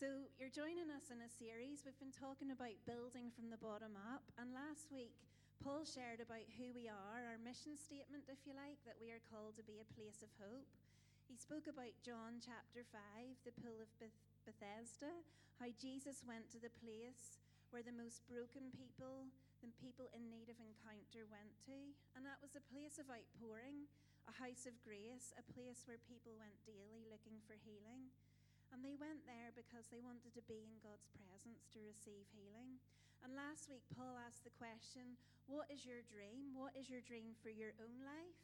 So, you're joining us in a series. We've been talking about building from the bottom up. And last week, Paul shared about who we are, our mission statement, if you like, that we are called to be a place of hope. He spoke about John chapter 5, the pool of Beth- Bethesda, how Jesus went to the place where the most broken people, the people in need of encounter, went to. And that was a place of outpouring, a house of grace, a place where people went daily looking for healing. And they went there because they wanted to be in God's presence to receive healing. And last week, Paul asked the question What is your dream? What is your dream for your own life?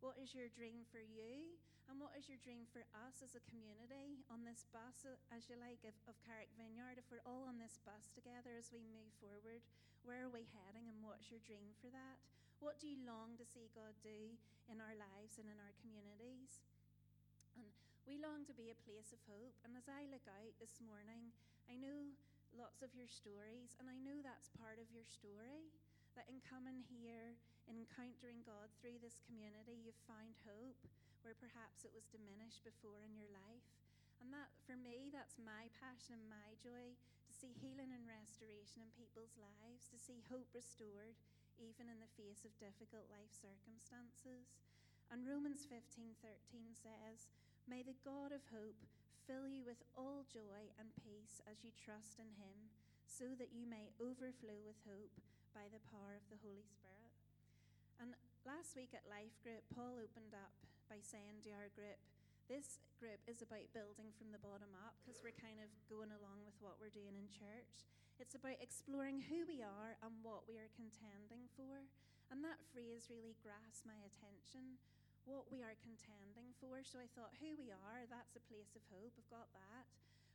What is your dream for you? And what is your dream for us as a community on this bus, as you like, of, of Carrick Vineyard? If we're all on this bus together as we move forward, where are we heading and what's your dream for that? What do you long to see God do in our lives and in our communities? We long to be a place of hope. And as I look out this morning, I know lots of your stories, and I know that's part of your story. That in coming here, encountering God through this community, you've found hope where perhaps it was diminished before in your life. And that, for me, that's my passion and my joy to see healing and restoration in people's lives, to see hope restored, even in the face of difficult life circumstances. And Romans 15:13 says, "May the God of hope fill you with all joy and peace as you trust in him, so that you may overflow with hope by the power of the Holy Spirit." And last week at Life Group, Paul opened up by saying to our group, this group is about building from the bottom up because we're kind of going along with what we're doing in church. It's about exploring who we are and what we are contending for. And that phrase really grasped my attention what we are contending for. So I thought, who we are, that's a place of hope. I've got that.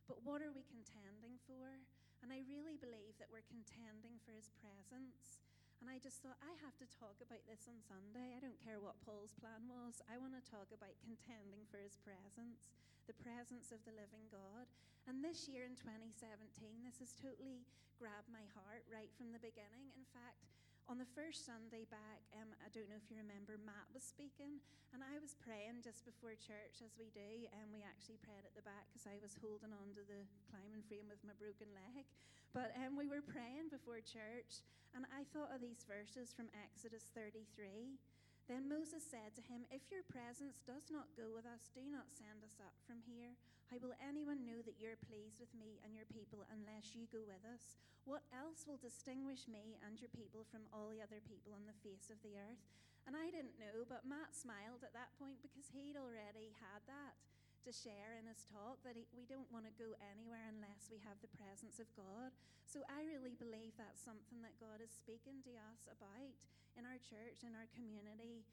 But what are we contending for? And I really believe that we're contending for his presence. And I just thought, I have to talk about this on Sunday. I don't care what Paul's plan was. I want to talk about contending for his presence, the presence of the living God. And this year in 2017, this has totally grabbed my heart right from the beginning. In fact, on the first Sunday back, um, I don't know if you remember, Matt was speaking, and I was praying just before church, as we do, and we actually prayed at the back because I was holding on to the climbing frame with my broken leg. But um, we were praying before church, and I thought of these verses from Exodus 33. Then Moses said to him, If your presence does not go with us, do not send us up from here. How will anyone know that you're pleased with me and your people unless you go with us? What else will distinguish me and your people from all the other people on the face of the earth? And I didn't know, but Matt smiled at that point because he'd already had that to share in his talk that he, we don't want to go anywhere unless we have the presence of God. So I really believe that's something that God is speaking to us about in our church, in our community.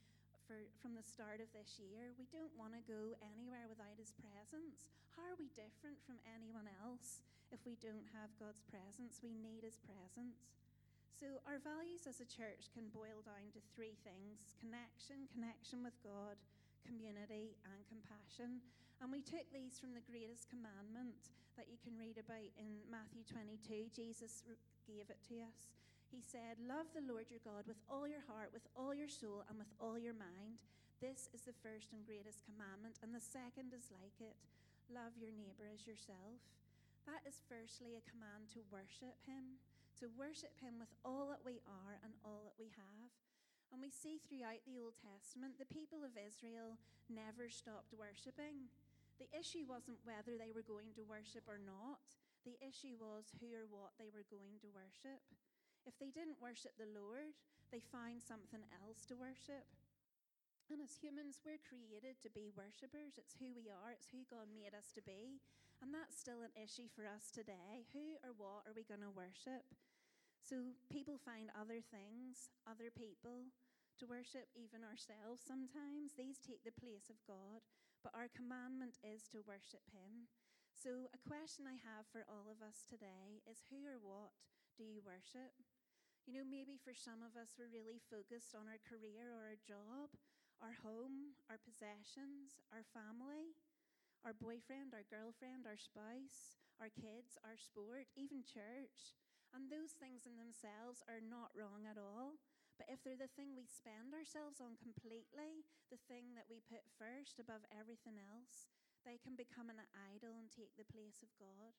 For, from the start of this year, we don't want to go anywhere without His presence. How are we different from anyone else if we don't have God's presence? We need His presence. So, our values as a church can boil down to three things connection, connection with God, community, and compassion. And we took these from the greatest commandment that you can read about in Matthew 22. Jesus gave it to us. He said, Love the Lord your God with all your heart, with all your soul, and with all your mind. This is the first and greatest commandment. And the second is like it love your neighbor as yourself. That is firstly a command to worship Him, to worship Him with all that we are and all that we have. And we see throughout the Old Testament, the people of Israel never stopped worshipping. The issue wasn't whether they were going to worship or not, the issue was who or what they were going to worship. If they didn't worship the Lord, they found something else to worship. And as humans, we're created to be worshippers. It's who we are, it's who God made us to be. And that's still an issue for us today. Who or what are we going to worship? So people find other things, other people to worship, even ourselves sometimes. These take the place of God, but our commandment is to worship Him. So, a question I have for all of us today is who or what do you worship? You know, maybe for some of us, we're really focused on our career or our job, our home, our possessions, our family, our boyfriend, our girlfriend, our spouse, our kids, our sport, even church. And those things in themselves are not wrong at all. But if they're the thing we spend ourselves on completely, the thing that we put first above everything else, they can become an idol and take the place of God.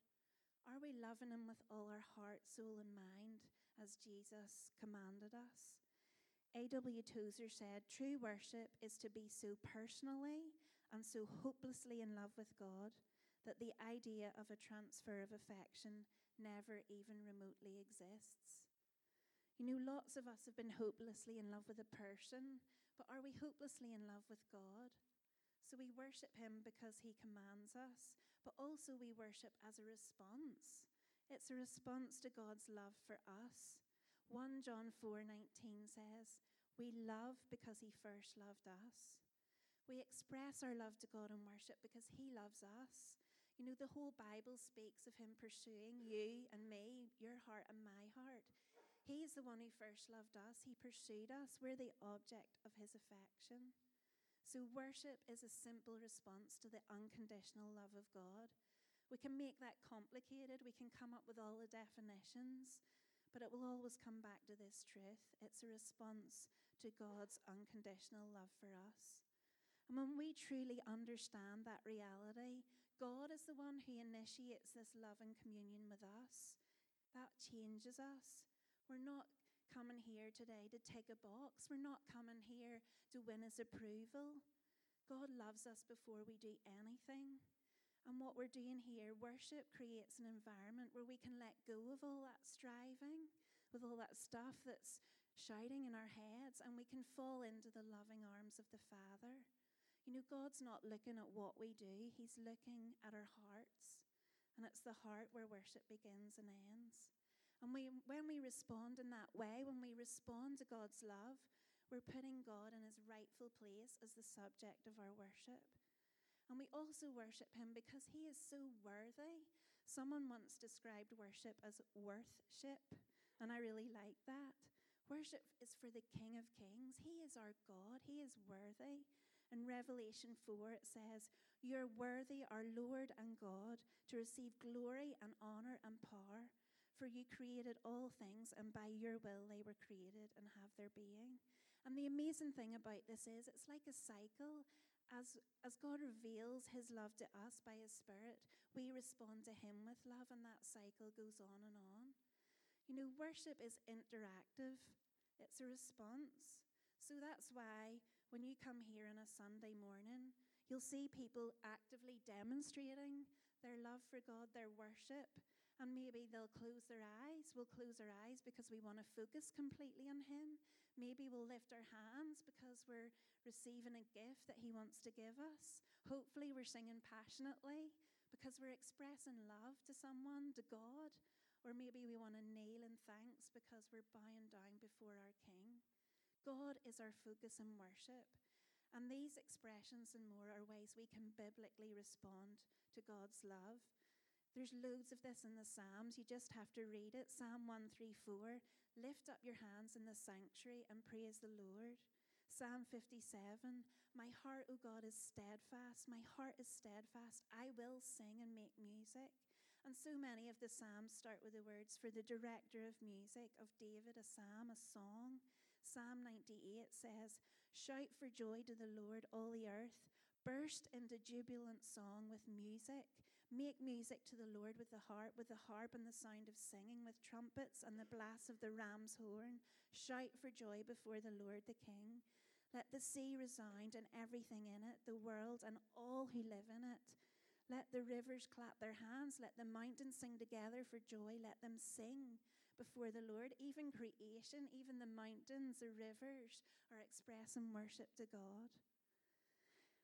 Are we loving Him with all our heart, soul, and mind as Jesus commanded us? A.W. Tozer said, True worship is to be so personally and so hopelessly in love with God that the idea of a transfer of affection never even remotely exists. You know, lots of us have been hopelessly in love with a person, but are we hopelessly in love with God? So we worship Him because He commands us, but also we worship as a response. It's a response to God's love for us. 1 John 4:19 says, "We love because he first loved us." We express our love to God in worship because he loves us. You know, the whole Bible speaks of him pursuing you and me, your heart and my heart. He's the one who first loved us. He pursued us. We're the object of his affection. So, worship is a simple response to the unconditional love of God. We can make that complicated, we can come up with all the definitions, but it will always come back to this truth it's a response to God's unconditional love for us. And when we truly understand that reality, God is the one who initiates this love and communion with us. That changes us. We're not coming here today to tick a box, we're not coming here to win his approval. God loves us before we do anything. And what we're doing here, worship creates an environment where we can let go of all that striving, with all that stuff that's shouting in our heads, and we can fall into the loving arms of the Father. You know, God's not looking at what we do, He's looking at our hearts. And it's the heart where worship begins and ends. And we, when we respond in that way, when we respond to God's love, we're putting God in his rightful place as the subject of our worship. And we also worship him because he is so worthy. Someone once described worship as worthship, and I really like that. Worship is for the King of Kings. He is our God, he is worthy. In Revelation 4, it says, You're worthy, our Lord and God, to receive glory and honor and power, for you created all things, and by your will they were created and have their being. And the amazing thing about this is, it's like a cycle as, as God reveals his love to us by his Spirit, we respond to him with love, and that cycle goes on and on. You know, worship is interactive, it's a response. So that's why when you come here on a Sunday morning, you'll see people actively demonstrating their love for God, their worship, and maybe they'll close their eyes. We'll close our eyes because we want to focus completely on Him. Maybe we'll lift our hands because we're receiving a gift that He wants to give us. Hopefully, we're singing passionately because we're expressing love to someone, to God. Or maybe we want to kneel in thanks because we're bowing down before our King. God is our focus in worship. And these expressions and more are ways we can biblically respond to God's love. There's loads of this in the Psalms. You just have to read it. Psalm 134 Lift up your hands in the sanctuary and praise the Lord. Psalm 57 My heart, O God, is steadfast. My heart is steadfast. I will sing and make music. And so many of the Psalms start with the words For the director of music, of David, a psalm, a song. Psalm 98 says, Shout for joy to the Lord, all the earth. Burst into jubilant song with music. Make music to the Lord with the harp, with the harp and the sound of singing, with trumpets and the blast of the ram's horn. Shout for joy before the Lord the King. Let the sea resound and everything in it, the world and all who live in it. Let the rivers clap their hands. Let the mountains sing together for joy. Let them sing before the Lord. Even creation, even the mountains, the rivers are expressing worship to God.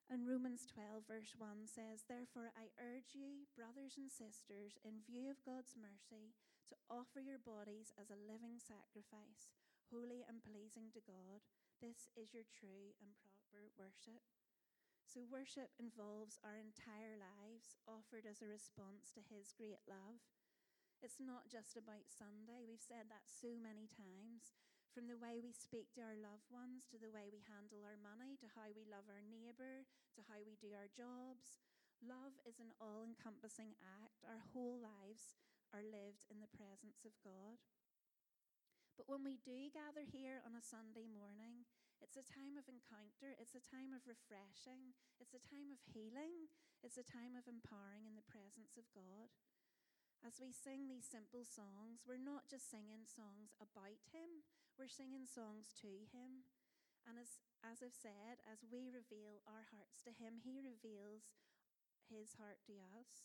And Romans 12, verse 1 says, Therefore I urge you, brothers and sisters, in view of God's mercy, to offer your bodies as a living sacrifice, holy and pleasing to God. This is your true and proper worship. So, worship involves our entire lives offered as a response to His great love. It's not just about Sunday. We've said that so many times. From the way we speak to our loved ones, to the way we handle our money, to how we love our neighbour, to how we do our jobs. Love is an all encompassing act. Our whole lives are lived in the presence of God. But when we do gather here on a Sunday morning, it's a time of encounter, it's a time of refreshing, it's a time of healing, it's a time of empowering in the presence of God. As as we sing these simple songs, we're not just singing songs about Him, we're singing songs to Him. And as, as I've said, as we reveal our hearts to Him, He reveals His heart to us.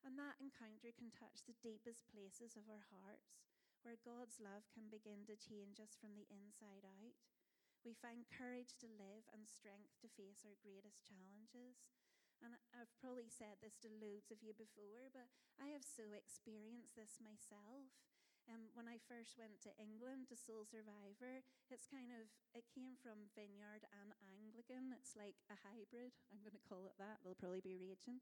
And that encounter can touch the deepest places of our hearts, where God's love can begin to change us from the inside out. We find courage to live and strength to face our greatest challenges. And I've probably said this to loads of you before, but I have so experienced this myself. Um, when I first went to England to Soul Survivor, it's kind of, it came from Vineyard and Anglican. It's like a hybrid. I'm going to call it that. They'll probably be raging.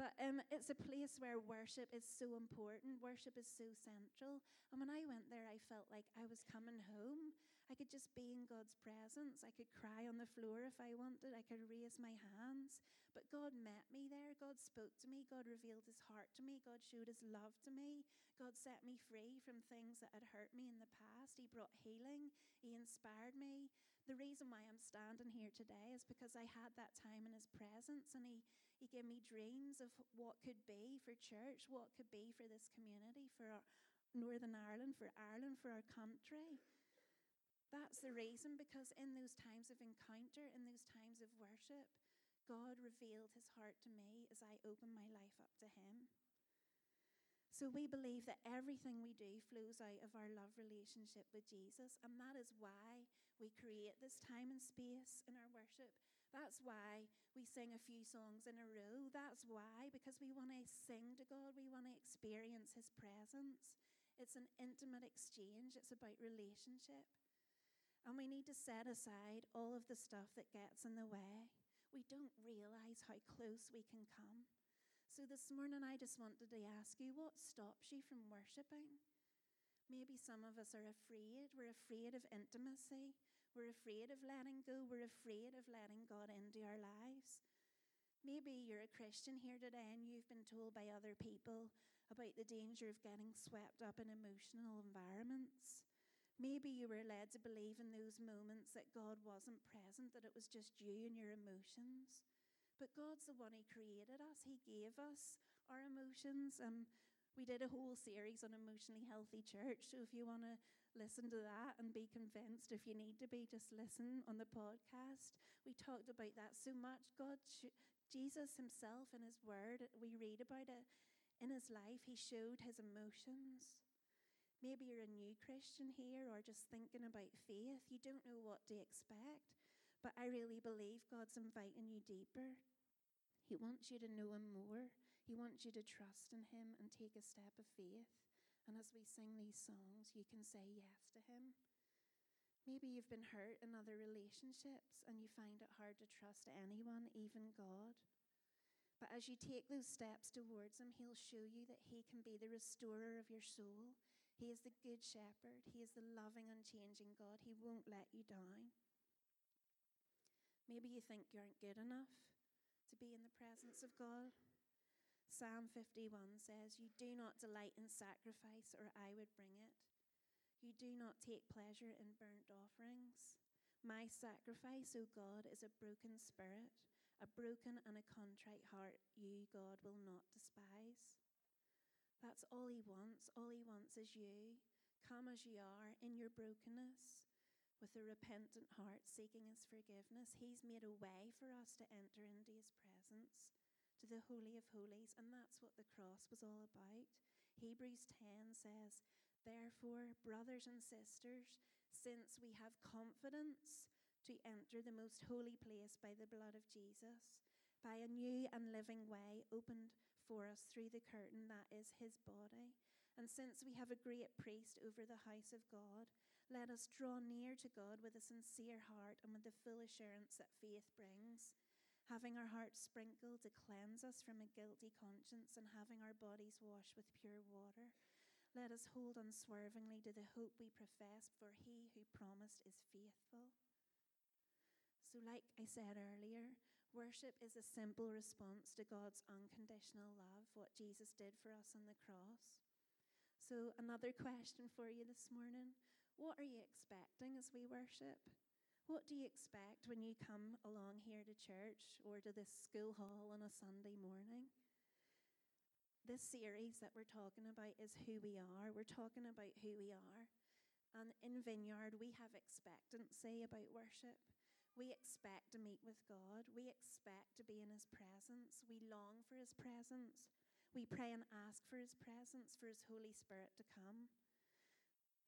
But um, it's a place where worship is so important. Worship is so central. And when I went there, I felt like I was coming home. I could just be in God's presence. I could cry on the floor if I wanted. I could raise my hands. But God met me there. God spoke to me. God revealed his heart to me. God showed his love to me. God set me free from things that had hurt me in the past. He brought healing. He inspired me. The reason why I'm standing here today is because I had that time in his presence and he, he gave me dreams of what could be for church, what could be for this community, for our, Northern Ireland, for Ireland, for our country. That's the reason, because in those times of encounter, in those times of worship, God revealed his heart to me as I opened my life up to him. So we believe that everything we do flows out of our love relationship with Jesus, and that is why we create this time and space in our worship. That's why we sing a few songs in a row. That's why, because we want to sing to God, we want to experience His presence. It's an intimate exchange, it's about relationship. And we need to set aside all of the stuff that gets in the way. We don't realize how close we can come. So this morning, I just wanted to ask you what stops you from worshipping? Maybe some of us are afraid. We're afraid of intimacy. We're afraid of letting go. We're afraid of letting God into our lives. Maybe you're a Christian here today and you've been told by other people about the danger of getting swept up in emotional environments. Maybe you were led to believe in those moments that God wasn't present, that it was just you and your emotions. But God's the one who created us. He gave us our emotions. Um, we did a whole series on emotionally healthy church. So if you want to listen to that and be convinced, if you need to be, just listen on the podcast. We talked about that so much. God, Jesus Himself in His Word, we read about it in His life. He showed His emotions. Maybe you're a new Christian here or just thinking about faith. You don't know what to expect. But I really believe God's inviting you deeper. He wants you to know Him more. He wants you to trust in Him and take a step of faith. And as we sing these songs, you can say yes to Him. Maybe you've been hurt in other relationships and you find it hard to trust anyone, even God. But as you take those steps towards Him, He'll show you that He can be the restorer of your soul. He is the good shepherd. He is the loving, unchanging God. He won't let you down. Maybe you think you aren't good enough to be in the presence of God. Psalm 51 says, You do not delight in sacrifice, or I would bring it. You do not take pleasure in burnt offerings. My sacrifice, O God, is a broken spirit, a broken and a contrite heart, you, God, will not despise. That's all He wants. All He wants is you. Come as you are in your brokenness with a repentant heart seeking His forgiveness. He's made a way for us to enter into His presence, to the Holy of Holies, and that's what the cross was all about. Hebrews 10 says, Therefore, brothers and sisters, since we have confidence to enter the most holy place by the blood of Jesus, by a new and living way opened for us through the curtain that is his body. And since we have a great priest over the house of God, let us draw near to God with a sincere heart and with the full assurance that faith brings, having our hearts sprinkled to cleanse us from a guilty conscience and having our bodies washed with pure water. Let us hold unswervingly to the hope we profess, for he who promised is faithful. So, like I said earlier, Worship is a simple response to God's unconditional love, what Jesus did for us on the cross. So, another question for you this morning What are you expecting as we worship? What do you expect when you come along here to church or to this school hall on a Sunday morning? this series that we're talking about is who we are. We're talking about who we are. And in Vineyard, we have expectancy about worship. We expect to meet with God. We expect to be in His presence. We long for His presence. We pray and ask for His presence, for His Holy Spirit to come.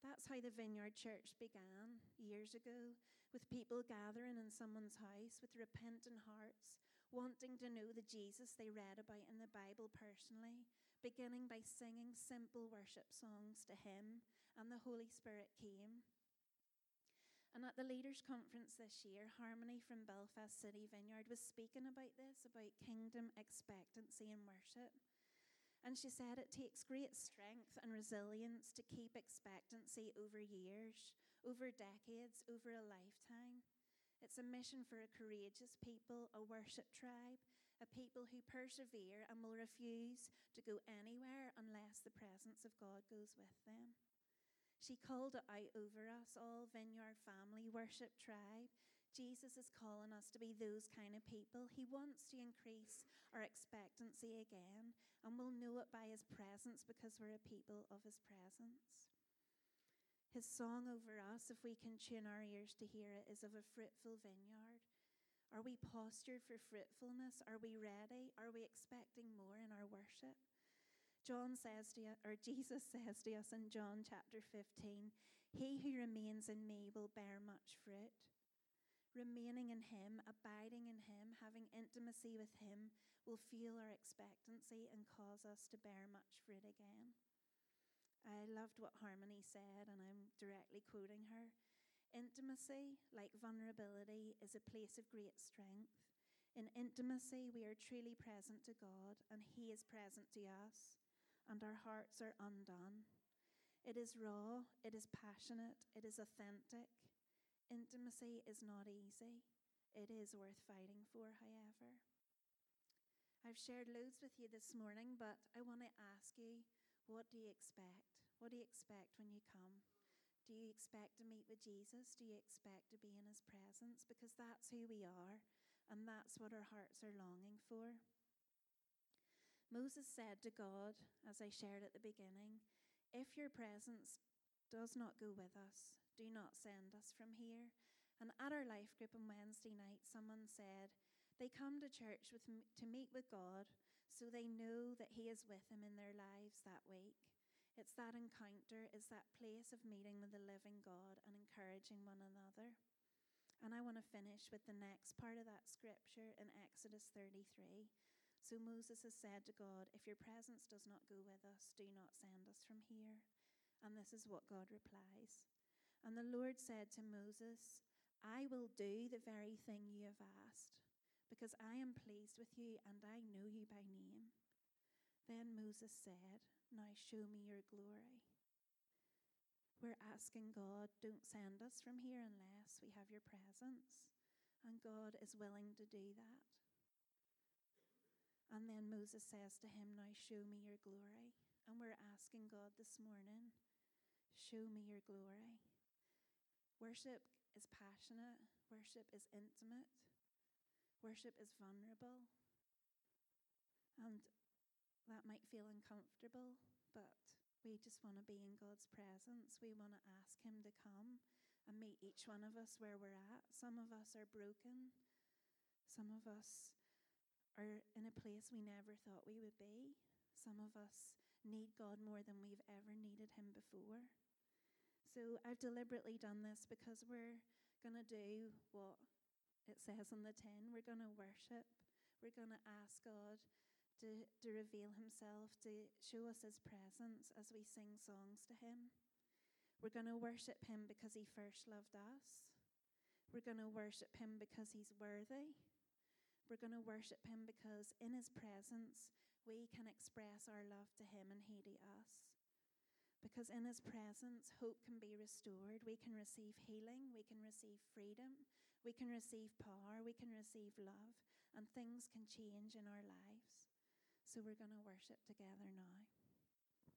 That's how the Vineyard Church began years ago, with people gathering in someone's house with repentant hearts, wanting to know the Jesus they read about in the Bible personally, beginning by singing simple worship songs to Him, and the Holy Spirit came. And at the Leaders' Conference this year, Harmony from Belfast City Vineyard was speaking about this, about kingdom expectancy and worship. And she said it takes great strength and resilience to keep expectancy over years, over decades, over a lifetime. It's a mission for a courageous people, a worship tribe, a people who persevere and will refuse to go anywhere unless the presence of God goes with them. She called it out over us, all Vineyard family, worship tribe. Jesus is calling us to be those kind of people. He wants to increase our expectancy again, and we'll know it by His presence because we're a people of His presence. His song over us, if we can tune our ears to hear it, is of a fruitful vineyard. Are we postured for fruitfulness? Are we ready? Are we expecting more in our worship? John says to or Jesus says to us in John chapter 15, He who remains in me will bear much fruit. Remaining in Him, abiding in Him, having intimacy with Him will fuel our expectancy and cause us to bear much fruit again. I loved what Harmony said, and I'm directly quoting her. Intimacy, like vulnerability, is a place of great strength. In intimacy, we are truly present to God, and He is present to us, and our hearts are undone. It is raw, it is passionate, it is authentic. Intimacy is not easy. It is worth fighting for, however. I've shared loads with you this morning, but I want to ask you what do you expect? What do you expect when you come? Do you expect to meet with Jesus? Do you expect to be in his presence? Because that's who we are, and that's what our hearts are longing for. Moses said to God, as I shared at the beginning, If your presence does not go with us, do not send us from here. And at our life group on Wednesday night, someone said, They come to church with, to meet with God, so they know that He is with them in their lives that week. It's that encounter, it's that place of meeting with the living God and encouraging one another. And I want to finish with the next part of that scripture in Exodus 33. So Moses has said to God, If your presence does not go with us, do not send us from here. And this is what God replies. And the Lord said to Moses, I will do the very thing you have asked because I am pleased with you and I know you by name. Then Moses said, Now show me your glory. We're asking God, don't send us from here unless we have your presence. And God is willing to do that. And then Moses says to him, Now show me your glory. And we're asking God this morning, Show me your glory. Worship is passionate, worship is intimate. Worship is vulnerable. And that might feel uncomfortable, but we just want to be in God's presence. We want to ask Him to come and meet each one of us where we're at. Some of us are broken, some of us are in a place we never thought we would be. Some of us need God more than we've ever needed Him before. So I've deliberately done this because we're going to do what it says in the 10, we're going to worship. We're going to ask God to, to reveal himself, to show us his presence as we sing songs to him. We're going to worship him because he first loved us. We're going to worship him because he's worthy. We're going to worship him because in his presence we can express our love to him and he to us. Because in his presence, hope can be restored. We can receive healing. We can receive freedom. We can receive power. We can receive love. And things can change in our lives. So we're going to worship together now.